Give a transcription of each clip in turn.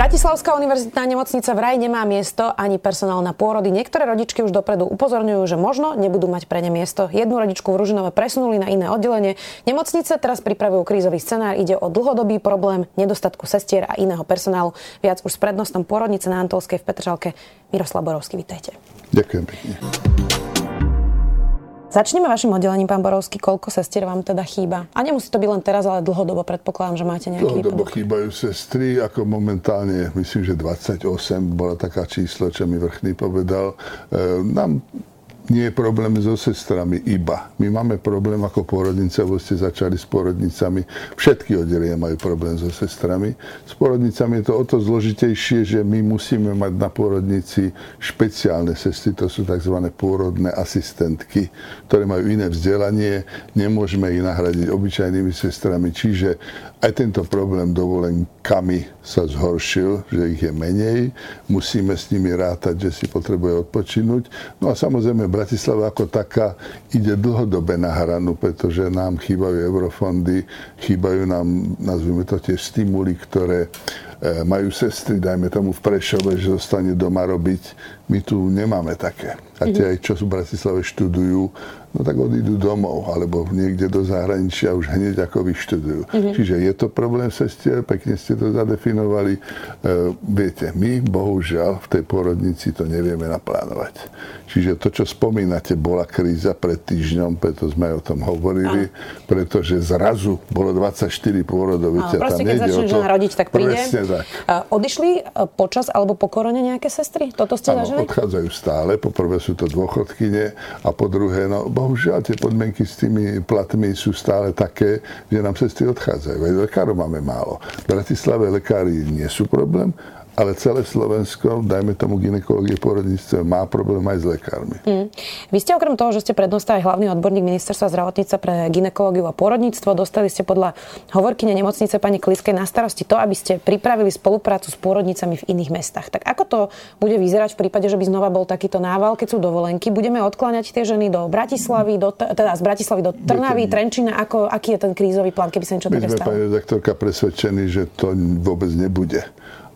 Bratislavská univerzitná nemocnica vraj nemá miesto ani personál na pôrody. Niektoré rodičky už dopredu upozorňujú, že možno nebudú mať pre ne miesto. Jednu rodičku v Ružinove presunuli na iné oddelenie. Nemocnice teraz pripravujú krízový scenár. Ide o dlhodobý problém nedostatku sestier a iného personálu. Viac už s prednostom pôrodnice na Antolskej v Petržalke. Miroslav Borovský, vítajte. Ďakujem pekne. Začneme vašim oddelením, pán Borovský. Koľko sestier vám teda chýba? A nemusí to byť len teraz, ale dlhodobo predpokladám, že máte nejaký Dlhodobo výpadok. chýbajú sestry, ako momentálne, myslím, že 28 bola taká číslo, čo mi vrchný povedal. E, nám nie je problém so sestrami iba. My máme problém ako porodnice, lebo ste začali s porodnicami. Všetky oddelenia majú problém so sestrami. S porodnicami je to o to zložitejšie, že my musíme mať na porodnici špeciálne sestry, to sú tzv. pôrodné asistentky, ktoré majú iné vzdelanie, nemôžeme ich nahradiť obyčajnými sestrami. Čiže aj tento problém dovolenkami sa zhoršil, že ich je menej. Musíme s nimi rátať, že si potrebuje odpočinúť. No a samozrejme Bratislava ako taká ide dlhodobe na hranu, pretože nám chýbajú eurofondy, chýbajú nám, nazvime to tie stimuly, ktoré e, majú sestry, dajme tomu v Prešove, že zostane doma robiť. My tu nemáme také. A tie mhm. aj, čo v Bratislave študujú, no tak odídu domov alebo niekde do zahraničia už hneď ako vyštudujú. Mm-hmm. Čiže je to problém sestier, pekne ste to zadefinovali. E, viete, my bohužiaľ v tej porodnici to nevieme naplánovať. Čiže to, čo spomínate, bola kríza pred týždňom, preto sme o tom hovorili, Áno. pretože zrazu bolo 24 pôrodov. Áno, proste, keď začne žena rodiť, tak príde. tak. Odišli e, počas alebo po korone nejaké sestry? Toto ste zažili? odchádzajú stále. Po prvé sú to dôchodkyne a po druhé, no bohužiaľ tie podmienky s tými platmi sú stále také, že nám cesty odchádzajú. Aj lekárov máme málo. V Bratislave lekári nie sú problém, ale celé Slovensko, dajme tomu ginekológie porodníctve, má problém aj s lekármi. Mm. Vy ste okrem toho, že ste prednostal aj hlavný odborník ministerstva zdravotníctva pre ginekológiu a porodníctvo, dostali ste podľa hovorkyne nemocnice pani Kliskej na starosti to, aby ste pripravili spoluprácu s porodnicami v iných mestách. Tak ako to bude vyzerať v prípade, že by znova bol takýto nával, keď sú dovolenky? Budeme odkláňať tie ženy do Bratislavy, do, teda z Bratislavy do Trnavy, Trenčína. Ako, aký je ten krízový plán, keby sa niečo také stalo? My sme, pani redaktorka, presvedčení, že to vôbec nebude.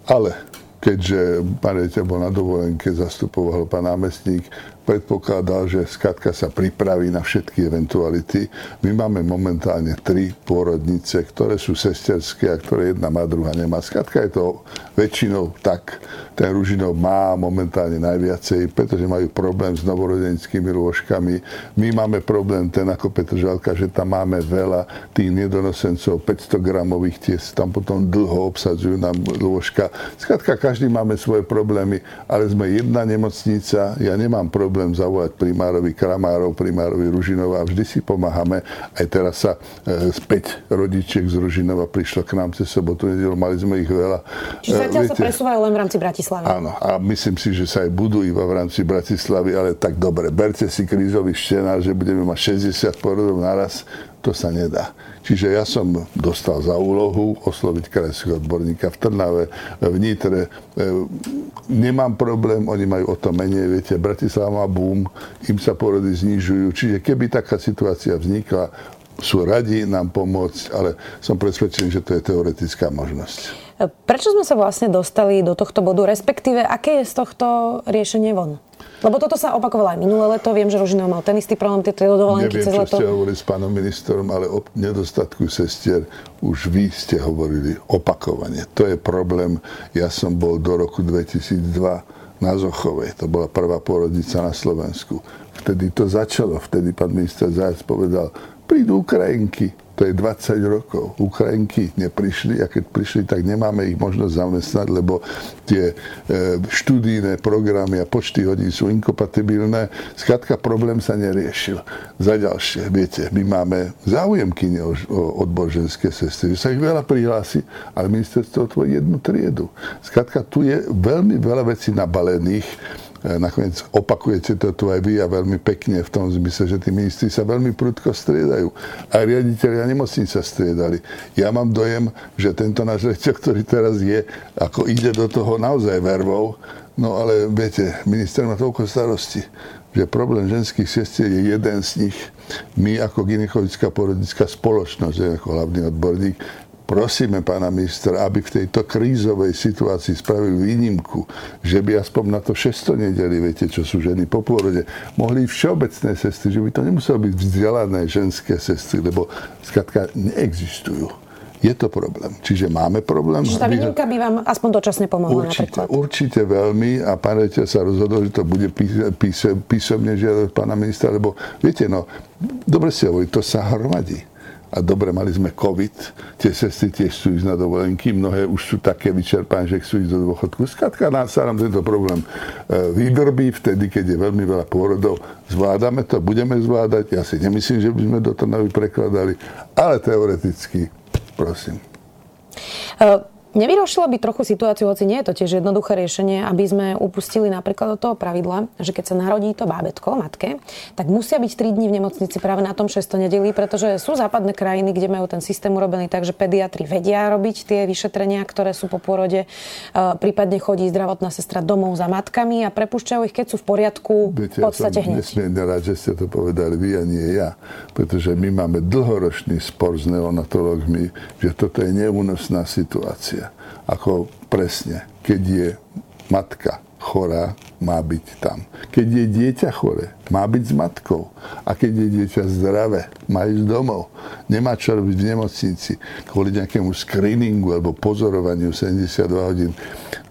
Ale keďže pán bol na dovolenke, zastupoval pán námestník, predpokladal, že skatka sa pripraví na všetky eventuality. My máme momentálne tri pôrodnice, ktoré sú sesterské a ktoré jedna má, druhá nemá. Skatka je to väčšinou tak. Ten Ružinov má momentálne najviacej, pretože majú problém s novorodenskými lôžkami. My máme problém ten ako Petržalka, že tam máme veľa tých nedonosencov, 500 gramových, tie tam potom dlho obsadzujú nám lôžka. Skatka, každý máme svoje problémy, ale sme jedna nemocnica, ja nemám problém problém zavolať primárovi Kramárov, primárovi Ružinova a vždy si pomáhame. Aj teraz sa e, späť rodičiek z Ružinova prišlo k nám cez sobotu, nedelu, mali sme ich veľa. Čiže zatiaľ Viete, sa presúvajú len v rámci Bratislavy. Áno, a myslím si, že sa aj budú iba v rámci Bratislavy, ale tak dobre, berte si krízový štenár, že budeme mať 60 porodov naraz, to sa nedá. Čiže ja som dostal za úlohu osloviť krajského odborníka v Trnave, v Nitre. E, nemám problém, oni majú o to menej, viete, Bratislava má boom, im sa porody znižujú. Čiže keby taká situácia vznikla, sú radi nám pomôcť, ale som presvedčený, že to je teoretická možnosť. Prečo sme sa vlastne dostali do tohto bodu, respektíve aké je z tohto riešenie von? Lebo toto sa opakovalo aj minulé leto. Viem, že Ružinov mal ten istý problém, tie dovolenky cez leto. Neviem, ste hovorili s pánom ministrom, ale o nedostatku sestier už vy ste hovorili opakovane. To je problém. Ja som bol do roku 2002 na Zochovej. To bola prvá pôrodnica na Slovensku. Vtedy to začalo. Vtedy pán minister Zajac povedal, prídu Ukrajinky to je 20 rokov. Ukrajinky neprišli a keď prišli, tak nemáme ich možnosť zamestnať, lebo tie e, študijné programy a počty hodín sú inkompatibilné. Skladka, problém sa neriešil. Za ďalšie, viete, my máme záujemky o, o odbor ženské sestry, sa ich veľa prihlási, ale ministerstvo otvorí jednu triedu. Skladka, tu je veľmi veľa vecí nabalených nakoniec opakujete to tu aj vy a veľmi pekne v tom zmysle, že tí ministri sa veľmi prudko striedajú. Aj riaditeľia nemocníc sa striedali. Ja mám dojem, že tento náš lektor, ktorý teraz je, ako ide do toho naozaj vervou, No ale viete, minister má toľko starosti, že problém ženských sestier je jeden z nich. My ako gynekologická porodnická spoločnosť, ako hlavný odborník, prosíme pána ministra, aby v tejto krízovej situácii spravil výnimku, že by aspoň na to 600 nedeli, viete, čo sú ženy po pôrode, mohli všeobecné sestry, že by to nemuselo byť vzdelané ženské sestry, lebo skratka neexistujú. Je to problém. Čiže máme problém. Čiže tá výnimka by vám aspoň dočasne pomohla určite, napríklad? Určite veľmi a pán rejiteľ sa rozhodol, že to bude písomne žiadať pána ministra, lebo viete, no, dobre si hovorí, to sa hromadí a dobre, mali sme COVID, tie sestry tiež sú ísť na dovolenky, mnohé už sú také vyčerpané, že chcú ísť do dôchodku. Skladka nás sa nám tento problém e, vydrbí vtedy, keď je veľmi veľa pôrodov. Zvládame to, budeme zvládať. Ja si nemyslím, že by sme do toho prekladali, ale teoreticky, prosím. Uh Nevyrošilo by trochu situáciu, hoci nie je to tiež jednoduché riešenie, aby sme upustili napríklad od toho pravidla, že keď sa narodí to bábetko, matke, tak musia byť 3 dní v nemocnici práve na tom 6. nedeli, pretože sú západné krajiny, kde majú ten systém urobený tak, že pediatri vedia robiť tie vyšetrenia, ktoré sú po pôrode, prípadne chodí zdravotná sestra domov za matkami a prepušťajú ich, keď sú v poriadku Viete, v podstate ja som hneď. nesmierne rád, že ste to povedali vy a nie ja, pretože my máme dlhoročný spor s neonatologmi, že toto je neúnosná situácia ako presne, keď je matka chorá, má byť tam. Keď je dieťa chore, má byť s matkou. A keď je dieťa zdravé, má ísť domov. Nemá čo robiť v nemocnici kvôli nejakému screeningu alebo pozorovaniu 72 hodín.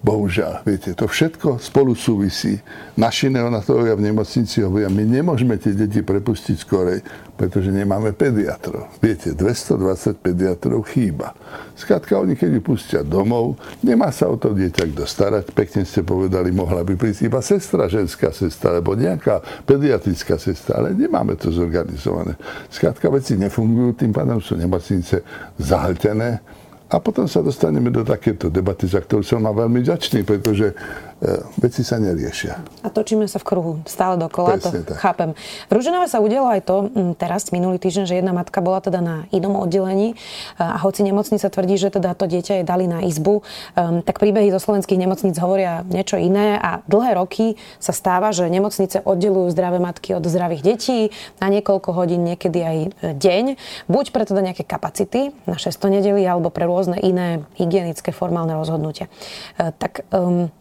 Bohužiaľ, viete, to všetko spolu súvisí. Naši neonatológia v nemocnici hovoria, my nemôžeme tie deti prepustiť skorej, pretože nemáme pediatrov. Viete, 220 pediatrov chýba. Skrátka, oni keď pustia domov, nemá sa o to dieťa kto starať. Pekne ste povedali, mohla by prísť iba sestra, ženská sestra, alebo nejaká pediatrická sestra, ale nemáme to zorganizované. Skrátka, veci nefungujú, tým pádom sú nemocnice zahltené a potom sa dostaneme do takéto debaty, za ktorú som mal veľmi vďačný, pretože veci sa neriešia. A točíme sa v kruhu stále dokola, Presne to tak. chápem. V Ruženove sa udialo aj to teraz, minulý týždeň, že jedna matka bola teda na inom oddelení e, a hoci nemocnica tvrdí, že teda to dieťa jej dali na izbu, um, tak príbehy zo slovenských nemocníc hovoria niečo iné a dlhé roky sa stáva, že nemocnice oddelujú zdravé matky od zdravých detí na niekoľko hodín, niekedy aj e, deň, buď pre teda nejaké kapacity na 600 nedeli, alebo pre rôzne iné hygienické formálne rozhodnutia. Uh, tak um,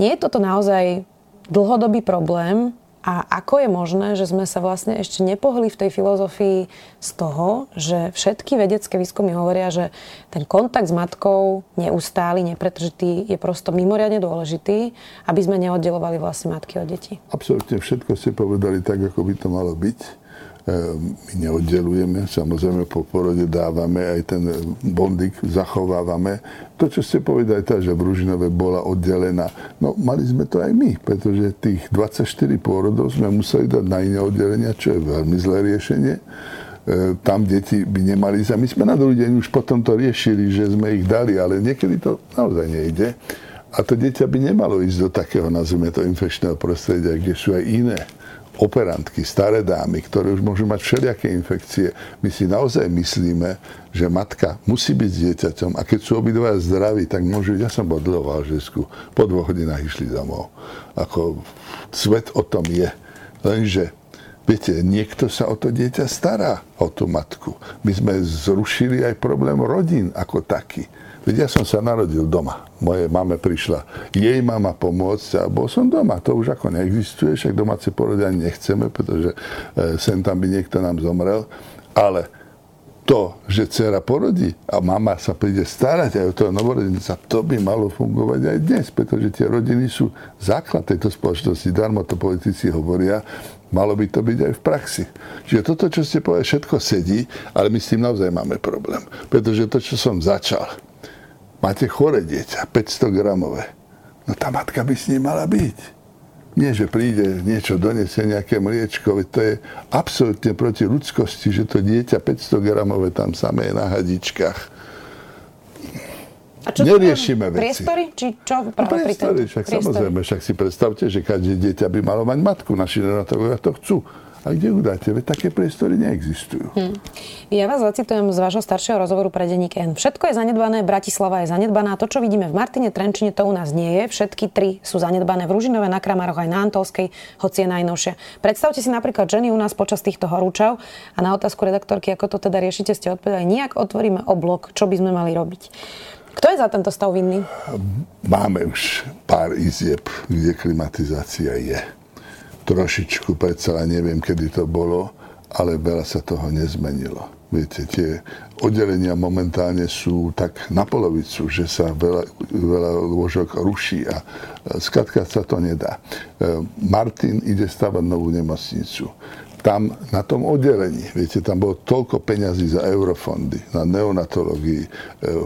nie je toto naozaj dlhodobý problém a ako je možné, že sme sa vlastne ešte nepohli v tej filozofii z toho, že všetky vedecké výskumy hovoria, že ten kontakt s matkou neustály, nepretržitý je prosto mimoriadne dôležitý, aby sme neoddelovali vlastne matky od detí. Absolutne všetko ste povedali tak, ako by to malo byť. My neoddelujeme, samozrejme po porode dávame, aj ten bondik zachovávame. To, čo ste povedali, tá, že v Ružinove bola oddelená, no mali sme to aj my, pretože tých 24 pôrodov sme museli dať na iné oddelenia, čo je veľmi zlé riešenie ehm, tam deti by nemali ísť. My sme na druhý deň už potom to riešili, že sme ich dali, ale niekedy to naozaj nejde. A to dieťa by nemalo ísť do takého, nazvime to, infekčného prostredia, kde sú aj iné operantky, staré dámy, ktoré už môžu mať všelijaké infekcie. My si naozaj myslíme, že matka musí byť s dieťaťom a keď sú obidvaja zdraví, tak môžu... Ja som bol dlho v Alžesku, po dvoch hodinách išli domov. Ako svet o tom je. Lenže Viete, niekto sa o to dieťa stará, o tú matku. My sme zrušili aj problém rodín ako taký. Veď ja som sa narodil doma. Moje mame prišla jej mama pomôcť a bol som doma. To už ako neexistuje, však domáce porody nechceme, pretože e, sem tam by niekto nám zomrel. Ale to, že dcera porodí a mama sa príde starať aj o toho novorodenca, to by malo fungovať aj dnes, pretože tie rodiny sú základ tejto spoločnosti. Darmo to politici hovoria, malo by to byť aj v praxi. Čiže toto, čo ste povedali, všetko sedí, ale my s tým naozaj máme problém. Pretože to, čo som začal, Máte chore dieťa, 500 gramové. No tá matka by s ním mala byť. Nie, že príde niečo, donesie nejaké mliečko, to je absolútne proti ľudskosti, že to dieťa 500 gramové tam samé na hadičkách. A čo Neriešime veci. Priestory? Či čo no, priestory, však priestory. samozrejme, však si predstavte, že každé dieťa by malo mať matku. Naši neonatológovia to chcú. A kde udáte? Veď také priestory neexistujú. Hmm. Ja vás zacitujem z vášho staršieho rozhovoru pre denník N. Všetko je zanedbané, Bratislava je zanedbaná. To, čo vidíme v Martine, Trenčine, to u nás nie je. Všetky tri sú zanedbané v Ružinove, na Kramaroch aj na Antolskej, hoci je najnovšia. Predstavte si napríklad ženy u nás počas týchto horúčav a na otázku redaktorky, ako to teda riešite, ste odpovedali, nejak otvoríme oblok, čo by sme mali robiť. Kto je za tento stav vinný? Máme už pár izieb, kde klimatizácia je trošičku, predsa neviem, kedy to bolo, ale veľa sa toho nezmenilo. Viete, tie oddelenia momentálne sú tak na polovicu, že sa veľa, veľa lôžok ruší a skratka sa to nedá. E, Martin ide stavať novú nemocnicu tam na tom oddelení, viete, tam bolo toľko peňazí za eurofondy na neonatológii, e,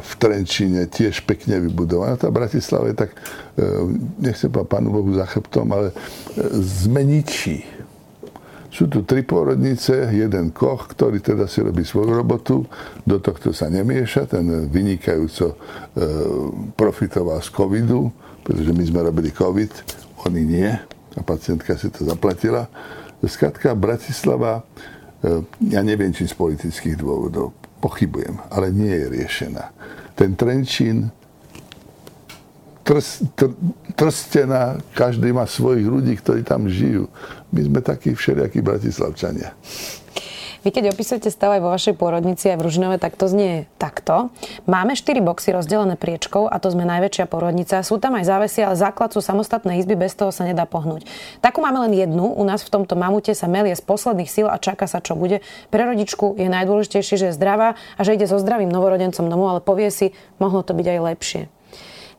v Trenčine tiež pekne vybudovaná. Tá Bratislava je tak, e, nechcem povedať Pánu Bohu za chrbtom, ale e, zmeničí. Sú tu tri pôrodnice, jeden koch, ktorý teda si robí svoju robotu, do tohto sa nemieša, ten vynikajúco profitoval z covidu, pretože my sme robili covid, oni nie, a pacientka si to zaplatila Skratka, Bratislava, e, ja neviem, či z politických dôvodov, pochybujem, ale nie je riešená. Ten Trenčín, tr, tr, trstená, každý má svojich ľudí, ktorí tam žijú. My sme takí všelijakí bratislavčania. Vy keď opisujete stav aj vo vašej pôrodnici aj v Ružinove, tak to znie takto. Máme 4 boxy rozdelené priečkou a to sme najväčšia pôrodnica. Sú tam aj závesy, ale základ sú samostatné izby, bez toho sa nedá pohnúť. Takú máme len jednu. U nás v tomto mamute sa melie z posledných síl a čaká sa, čo bude. Pre rodičku je najdôležitejšie, že je zdravá a že ide so zdravým novorodencom domov, ale povie si, mohlo to byť aj lepšie.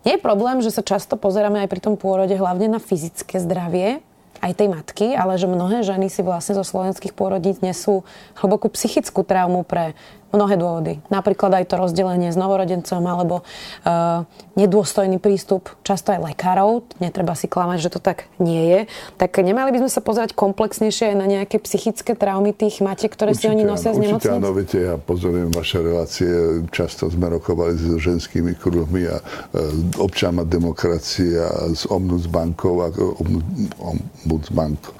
Nie je problém, že sa často pozeráme aj pri tom pôrode hlavne na fyzické zdravie, aj tej matky, ale že mnohé ženy si vlastne zo slovenských pôrodníc nesú hlbokú psychickú traumu pre mnohé dôvody. Napríklad aj to rozdelenie s novorodencom alebo uh, nedôstojný prístup často aj lekárov. Netreba si klamať, že to tak nie je. Tak nemali by sme sa pozerať komplexnejšie aj na nejaké psychické traumy tých matiek, ktoré určite, si oni nosia z nemocnic? Určite áno, viete, ja pozorujem vaše relácie. Často sme rokovali so ženskými kruhmi a uh, občama demokracie a s ombudsbankou a ombudsbankou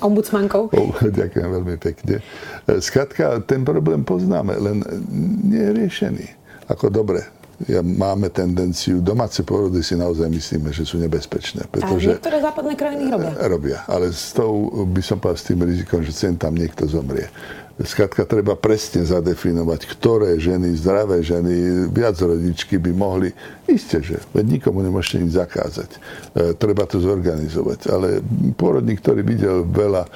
ombudsmankou. Oh, ďakujem veľmi pekne. E, skrátka, ten problém poznáme, len nie je riešený. Ako dobre, ja, máme tendenciu, domáce porody si naozaj myslíme, že sú nebezpečné. Pretože, a niektoré západné krajiny robia. Robia, ale s tou, by som povedal, s tým rizikom, že sem tam niekto zomrie. Skrátka, treba presne zadefinovať, ktoré ženy, zdravé ženy, viac rodičky by mohli. Isté, že veď nikomu nemôžete nič zakázať. E, treba to zorganizovať. Ale pôrodník, ktorý videl veľa e,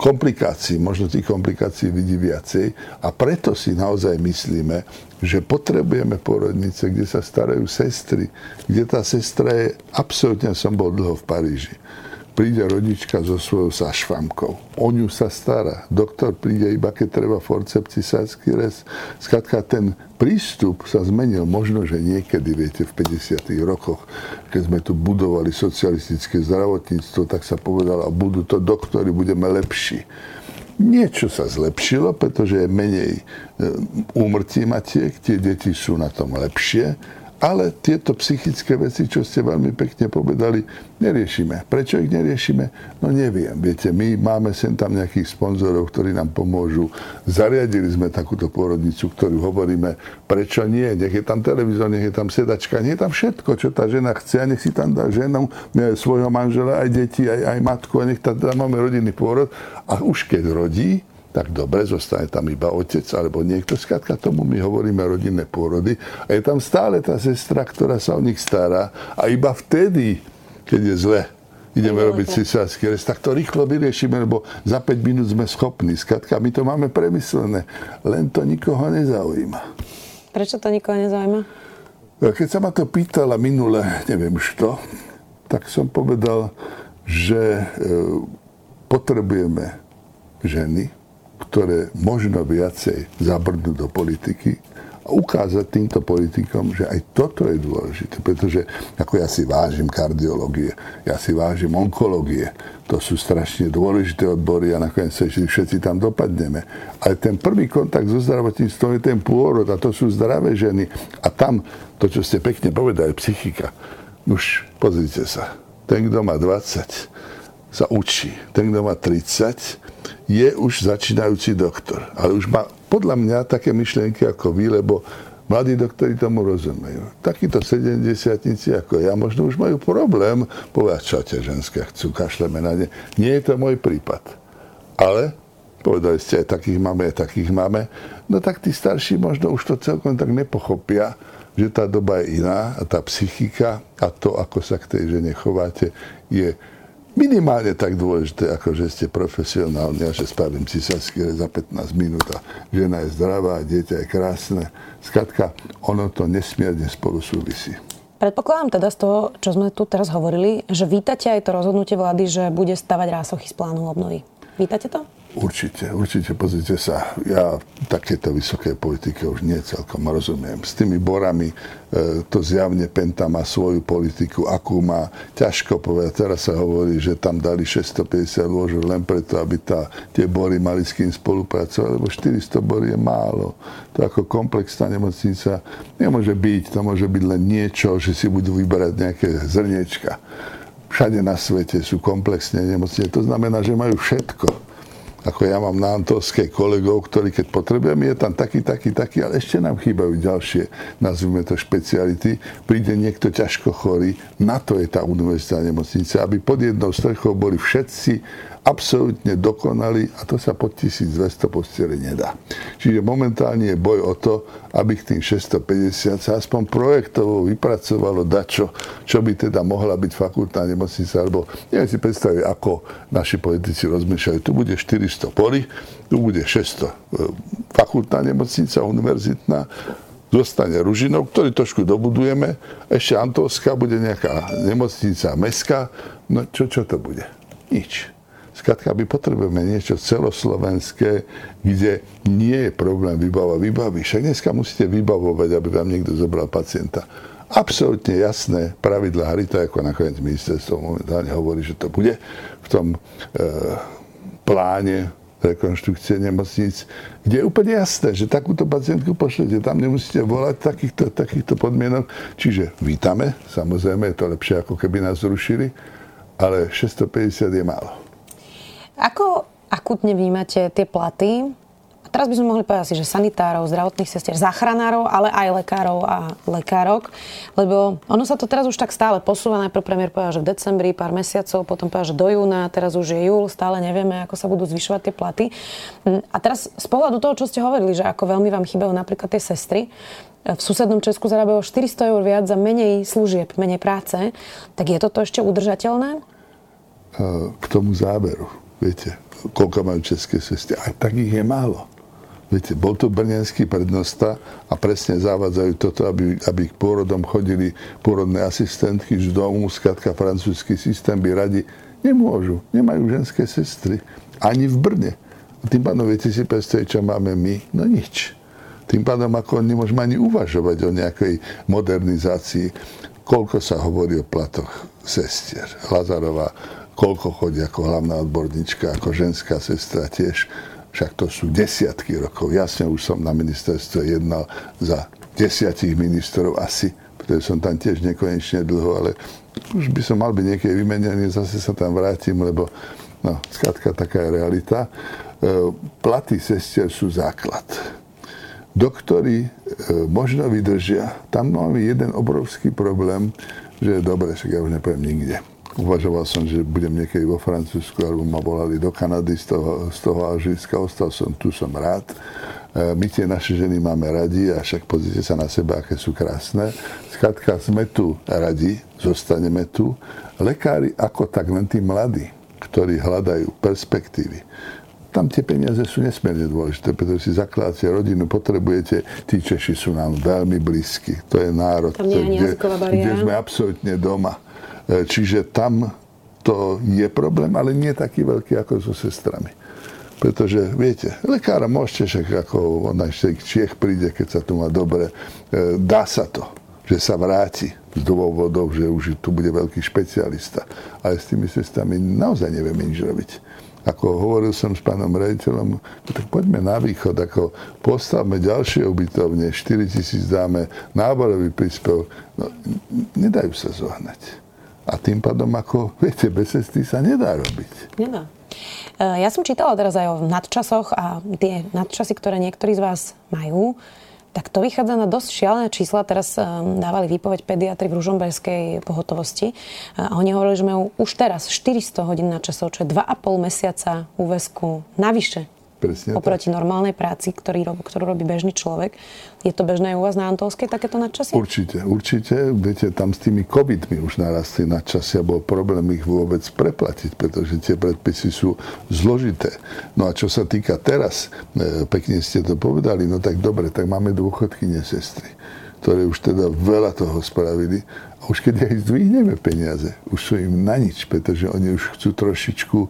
komplikácií, možno tých komplikácií vidí viacej a preto si naozaj myslíme, že potrebujeme pôrodnice, kde sa starajú sestry, kde tá sestra je, absolútne som bol dlho v Paríži príde rodička so svojou sašvamkou. O ňu sa stará. Doktor príde iba, keď treba forcepcisácky rez. Skladka, ten prístup sa zmenil. Možno, že niekedy, viete, v 50. rokoch, keď sme tu budovali socialistické zdravotníctvo, tak sa povedalo, budú to doktory, budeme lepší. Niečo sa zlepšilo, pretože je menej e, úmrtí matiek, tie deti sú na tom lepšie, ale tieto psychické veci, čo ste veľmi pekne povedali, neriešime. Prečo ich neriešime? No neviem. Viete, my máme sem tam nejakých sponzorov, ktorí nám pomôžu. Zariadili sme takúto pôrodnicu, ktorú hovoríme, prečo nie? Nech je tam televízor, nech je tam sedačka, nech je tam všetko, čo tá žena chce a nech si tam dá ženu, svojho manžela, aj deti, aj, aj matku a nech tam máme rodinný pôrod. A už keď rodí, tak dobre, zostane tam iba otec alebo niekto. Skrátka tomu my hovoríme rodinné pôrody. A je tam stále tá sestra, ktorá sa o nich stará. A iba vtedy, keď je zle, ideme robiť cisársky rez, tak to rýchlo vyriešime, lebo za 5 minút sme schopní. Skrátka, my to máme premyslené. Len to nikoho nezaujíma. Prečo to nikoho nezaujíma? Keď sa ma to pýtala minule, neviem to, tak som povedal, že e, potrebujeme ženy, ktoré možno viacej zabrnú do politiky a ukázať týmto politikom, že aj toto je dôležité, pretože ako ja si vážim kardiológie, ja si vážim onkológie, to sú strašne dôležité odbory a nakoniec sa všetci tam dopadneme. Ale ten prvý kontakt so zdravotníctvom je ten pôrod a to sú zdravé ženy. A tam, to, čo ste pekne povedali, psychika. Už pozrite sa, ten, kto má 20, sa učí. Ten, kto má 30, je už začínajúci doktor. Ale už má podľa mňa také myšlienky ako vy, lebo mladí doktori tomu rozumejú. Takíto 70 ako ja možno už majú problém povedať, čo tie ženské chcú, kašleme na ne. Nie je to môj prípad. Ale povedali ste, aj takých máme, aj takých máme. No tak tí starší možno už to celkom tak nepochopia, že tá doba je iná a tá psychika a to, ako sa k tej žene chováte, je minimálne tak dôležité, ako že ste profesionálni a že spravím císarský za 15 minút a žena je zdravá, dieťa je krásne. Skratka, ono to nesmierne spolu súvisí. Predpokladám teda z toho, čo sme tu teraz hovorili, že vítate aj to rozhodnutie vlády, že bude stavať rásochy z plánu obnovy. Vítate to? Určite, určite, pozrite sa, ja takéto vysoké politike už nie celkom rozumiem. S tými borami e, to zjavne Penta má svoju politiku, akú má, ťažko povedať. Teraz sa hovorí, že tam dali 650 lôžok len preto, aby tá, tie bory mali s kým spolupracovať, lebo 400 bor je málo. To ako komplexná nemocnica nemôže byť, to môže byť len niečo, že si budú vyberať nejaké zrniečka. Všade na svete sú komplexné nemocnice, to znamená, že majú všetko ako ja mám na Antolskej kolegov, ktorí keď potrebujem, je tam taký, taký, taký, ale ešte nám chýbajú ďalšie, nazvime to špeciality. Príde niekto ťažko chorý, na to je tá univerzitná nemocnica, aby pod jednou strechou boli všetci absolútne dokonali a to sa pod 1200 posteli nedá. Čiže momentálne je boj o to, aby k tým 650 sa aspoň projektovo vypracovalo dačo, čo by teda mohla byť fakultná nemocnica, alebo neviem si predstaviť, ako naši politici rozmýšľajú. Tu bude 400 poli, tu bude 600 e, fakultná nemocnica, univerzitná, zostane Ružinov, ktorý trošku dobudujeme, ešte Antolská bude nejaká nemocnica mestská, no čo, čo to bude? Nič. Skratka, my potrebujeme niečo celoslovenské, kde nie je problém vybava vybavy. Však dneska musíte vybavovať, aby vám niekto zobral pacienta. Absolutne jasné pravidlá hry, to ako nakoniec ministerstvo momentálne hovorí, že to bude v tom e, pláne rekonštrukcie nemocníc, kde je úplne jasné, že takúto pacientku pošlete, tam nemusíte volať takýchto, takýchto podmienok. Čiže vítame, samozrejme je to lepšie, ako keby nás zrušili, ale 650 je málo. Ako akutne vnímate tie platy? A teraz by sme mohli povedať si, že sanitárov, zdravotných sestier, záchranárov, ale aj lekárov a lekárok. Lebo ono sa to teraz už tak stále posúva. Najprv premiér povedal, že v decembri, pár mesiacov, potom povedal, že do júna, teraz už je júl, stále nevieme, ako sa budú zvyšovať tie platy. A teraz z pohľadu toho, čo ste hovorili, že ako veľmi vám chýbajú napríklad tie sestry, v susednom Česku zarábajú 400 eur viac za menej služieb, menej práce, tak je toto ešte udržateľné? K tomu záberu Viete, koľko majú české sestry. Aj takých je málo. Viete, bol to brnenský prednosta a presne zavádzajú toto, aby, aby k pôrodom chodili pôrodné asistentky z domu, skratka francúzsky systém by radi. Nemôžu, nemajú ženské sestry. Ani v Brne. A tým pádom viete si predstaviť, čo máme my? No nič. Tým pádom ako nemôžeme ani uvažovať o nejakej modernizácii. Koľko sa hovorí o platoch sestier. Lazarová koľko chodí ako hlavná odborníčka, ako ženská sestra tiež. Však to sú desiatky rokov. Jasne už som na ministerstve jednal za desiatich ministrov asi, pretože som tam tiež nekonečne dlho, ale už by som mal byť niekedy vymenený, zase sa tam vrátim, lebo no, skratka, taká je realita. E, platy sestier sú základ. Doktori e, možno vydržia. Tam máme jeden obrovský problém, že je dobre, však ja už nepoviem nikde Uvažoval som, že budem niekedy vo Francúzsku, alebo ma volali do Kanady z toho, z toho Alžírska. Ostal som tu, som rád. E, my tie naše ženy máme radi a však pozrite sa na seba, aké sú krásne. Skladka, sme tu radi, zostaneme tu. Lekári ako tak len tí mladí, ktorí hľadajú perspektívy. Tam tie peniaze sú nesmierne dôležité, pretože si zakladáte rodinu, potrebujete, tí Češi sú nám veľmi blízki. To je národ, kde, kde sme absolútne doma čiže tam to je problém, ale nie taký veľký ako so sestrami. Pretože, viete, lekára môžete však, ako on aj Čiech príde, keď sa tu má dobre, e, dá sa to, že sa vráti z dôvodov, že už tu bude veľký špecialista. Ale s tými sestrami naozaj nevieme nič robiť. Ako hovoril som s pánom rejiteľom, tak poďme na východ, ako postavme ďalšie ubytovne, 4 tisíc dáme, náborový príspevok. No, nedajú sa zohnať. A tým pádom, ako viete, bez cesty sa nedá robiť. Nedá. Ja som čítala teraz aj o nadčasoch a tie nadčasy, ktoré niektorí z vás majú, tak to vychádza na dosť šialené čísla. Teraz um, dávali výpoveď pediatri v Ružomberskej pohotovosti a oni hovorili, že majú už teraz 400 hodín na časov, čo je 2,5 mesiaca úvesku navyše Presne oproti tak. normálnej práci, ktorý, ktorú robí bežný človek. Je to bežné u vás na Antolskej takéto nadčasie? Určite, určite. Viete, tam s tými covidmi už narastli nadčasia, bol problém ich vôbec preplatiť, pretože tie predpisy sú zložité. No a čo sa týka teraz, e, pekne ste to povedali, no tak dobre, tak máme dôchodkyne sestry ktoré už teda veľa toho spravili. Už keď aj zdvihneme peniaze, už sú im na nič, pretože oni už chcú trošičku e,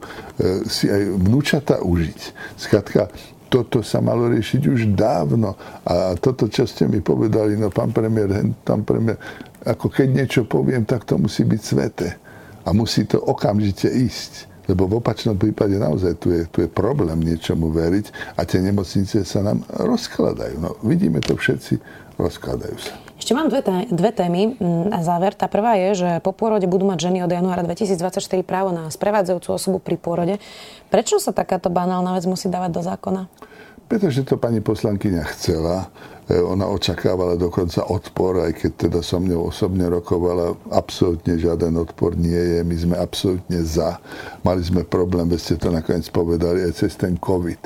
si aj vnúčata užiť. Skladka, toto sa malo riešiť už dávno. A toto, čo ste mi povedali, no pán premiér, pán premiér, ako keď niečo poviem, tak to musí byť sveté. A musí to okamžite ísť. Lebo v opačnom prípade naozaj tu je, tu je problém niečomu veriť a tie nemocnice sa nám rozkladajú. No, vidíme to všetci rozkladajú sa. Ešte mám dve, dve témy mm, na záver. Tá prvá je, že po pôrode budú mať ženy od januára 2024 právo na sprevádzajúcu osobu pri pôrode. Prečo sa takáto banálna vec musí dávať do zákona? Pretože to pani poslankyňa chcela ona očakávala dokonca odpor, aj keď teda som mňou osobne rokovala. Absolútne žiaden odpor nie je. My sme absolútne za. Mali sme problém, veď ste to nakoniec povedali, aj cez ten COVID,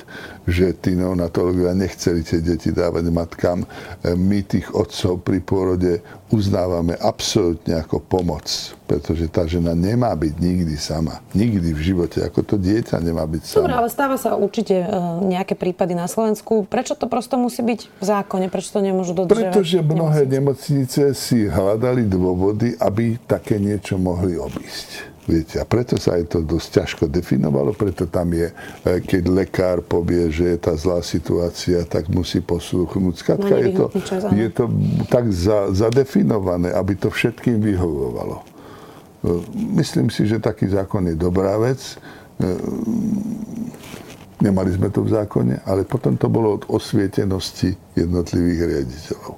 že tí neonatológovia nechceli tie deti dávať matkám. E, my tých otcov pri pôrode uznávame absolútne ako pomoc, pretože tá žena nemá byť nikdy sama. Nikdy v živote, ako to dieťa nemá byť sama. Dobre, ale stáva sa určite e, nejaké prípady na Slovensku. Prečo to prosto musí byť v zákone? Zákone? Prečo to nemôžu dodržiavať? Pretože mnohé nemocnice si hľadali dôvody, aby také niečo mohli obísť. Viete, a preto sa aj to dosť ťažko definovalo, preto tam je, e, keď lekár povie, že je tá zlá situácia, tak musí poslúchnuť. Skladka, no, je, to, čas, je to tak za, zadefinované, aby to všetkým vyhovovalo. E, myslím si, že taký zákon je dobrá vec e, Nemali sme to v zákone, ale potom to bolo od osvietenosti jednotlivých riaditeľov.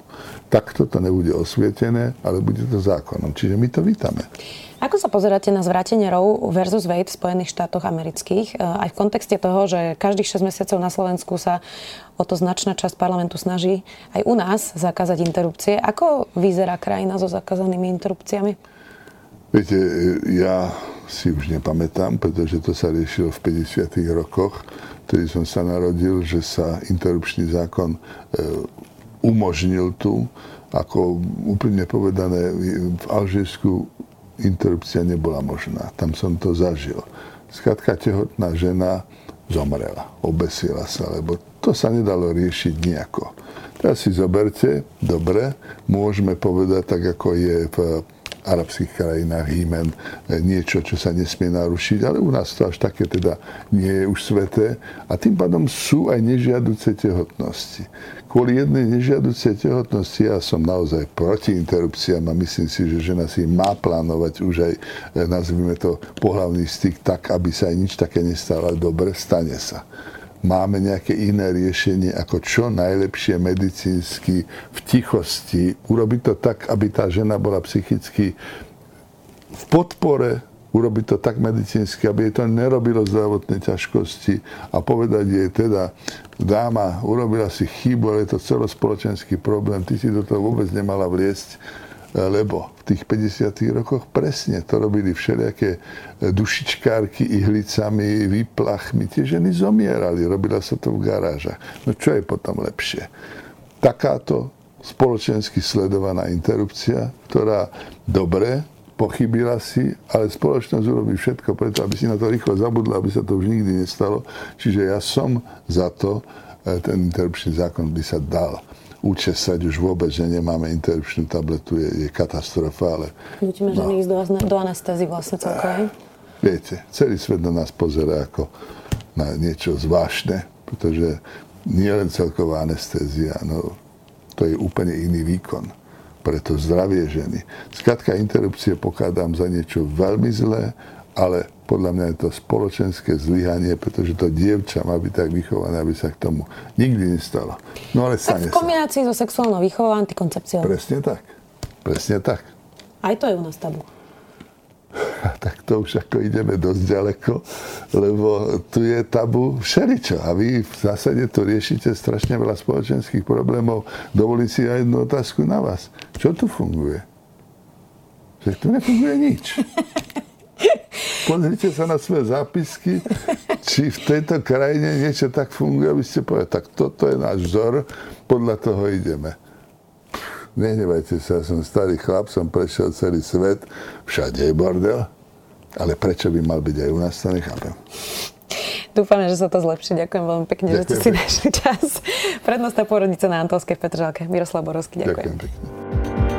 Takto to nebude osvietené, ale bude to zákonom. Čiže my to vítame. Ako sa pozeráte na zvrátenie Roe versus Wade v Spojených štátoch amerických? E, aj v kontexte toho, že každých 6 mesiacov na Slovensku sa o to značná časť parlamentu snaží aj u nás zakázať interrupcie. Ako vyzerá krajina so zakázanými interrupciami? Viete, ja si už nepamätám, pretože to sa riešilo v 50. rokoch, ktorý som sa narodil, že sa interrupčný zákon e, umožnil tu. Ako úplne povedané, v Alžírsku interrupcia nebola možná. Tam som to zažil. Skladka tehotná žena zomrela, obesila sa, lebo to sa nedalo riešiť nejako. Teraz si zoberte, dobre, môžeme povedať tak, ako je v arabských krajinách hymen e, niečo, čo sa nesmie narušiť, ale u nás to až také teda nie je už sveté a tým pádom sú aj nežiaduce tehotnosti. Kvôli jednej nežiaducej tehotnosti ja som naozaj proti interrupciám a myslím si, že žena si má plánovať už aj, e, nazvime to, pohlavný styk tak, aby sa aj nič také nestalo. Dobre, stane sa máme nejaké iné riešenie, ako čo najlepšie medicínsky v tichosti. Urobiť to tak, aby tá žena bola psychicky v podpore, urobiť to tak medicínsky, aby jej to nerobilo zdravotné ťažkosti a povedať jej teda, dáma, urobila si chybu, ale je to celospoločenský problém, ty si do toho vôbec nemala vliesť lebo v tých 50. rokoch presne to robili všelijaké e, dušičkárky ihlicami, výplachmi. Tie ženy zomierali, robila sa to v garážach. No čo je potom lepšie? Takáto spoločensky sledovaná interrupcia, ktorá dobre pochybila si, ale spoločnosť urobí všetko preto, aby si na to rýchlo zabudla, aby sa to už nikdy nestalo. Čiže ja som za to, e, ten interrupčný zákon by sa dal učesať už vôbec, že nemáme interrupčnú tabletu, je, je katastrofa, ale... Nutíme no. ženy ísť do, do anestézy vlastne celkové. Viete, celý svet na nás pozera ako na niečo zvláštne, pretože nie len celková anestézia, no to je úplne iný výkon pre to zdravie ženy. Skladka interrupcie pokladám za niečo veľmi zlé, ale podľa mňa je to spoločenské zlyhanie, pretože to dievča má byť tak vychované, aby sa k tomu nikdy nestalo. No ale stane tak v kombinácii sa. so sexuálnou výchovou a antikoncepciou. Presne tak. Presne tak. Aj to je u nás tabu. tak to už ako ideme dosť ďaleko, lebo tu je tabu všeličo a vy v zásade to riešite strašne veľa spoločenských problémov. Dovolím si aj jednu otázku na vás. Čo tu funguje? Že tu nefunguje nič. Pozrite sa na svoje zápisky, či v tejto krajine niečo tak funguje, aby ste povedali, tak toto je náš vzor, podľa toho ideme. Nehnevajte sa, som starý chlap, som prešiel celý svet, všade je bordel, ale prečo by mal byť aj u nás, to nechápem. Dúfame, že sa to zlepší. Ďakujem veľmi pekne, ďakujem že ste si našli čas. Prednostná porodnica na Antolskej v Petržalke. Miroslav Borovský, ďakujem. Ďakujem pekne.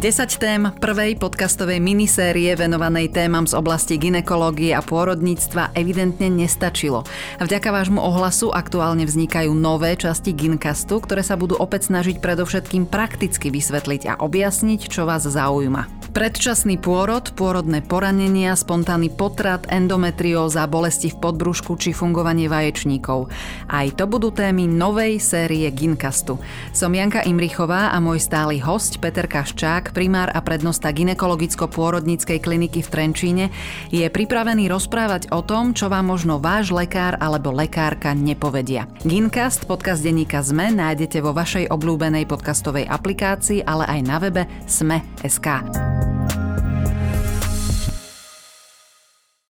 10 tém prvej podcastovej minisérie venovanej témam z oblasti ginekológie a pôrodníctva evidentne nestačilo. Vďaka vášmu ohlasu aktuálne vznikajú nové časti Gincastu, ktoré sa budú opäť snažiť predovšetkým prakticky vysvetliť a objasniť, čo vás zaujíma. Predčasný pôrod, pôrodné poranenia, spontánny potrat, endometrióza, bolesti v podbrušku či fungovanie vaječníkov. Aj to budú témy novej série Ginkastu. Som Janka Imrichová a môj stály host Peter Kaščák, primár a prednosta ginekologicko-pôrodníckej kliniky v Trenčíne, je pripravený rozprávať o tom, čo vám možno váš lekár alebo lekárka nepovedia. Ginkast, podcast denníka ZME, nájdete vo vašej obľúbenej podcastovej aplikácii, ale aj na webe sme.sk.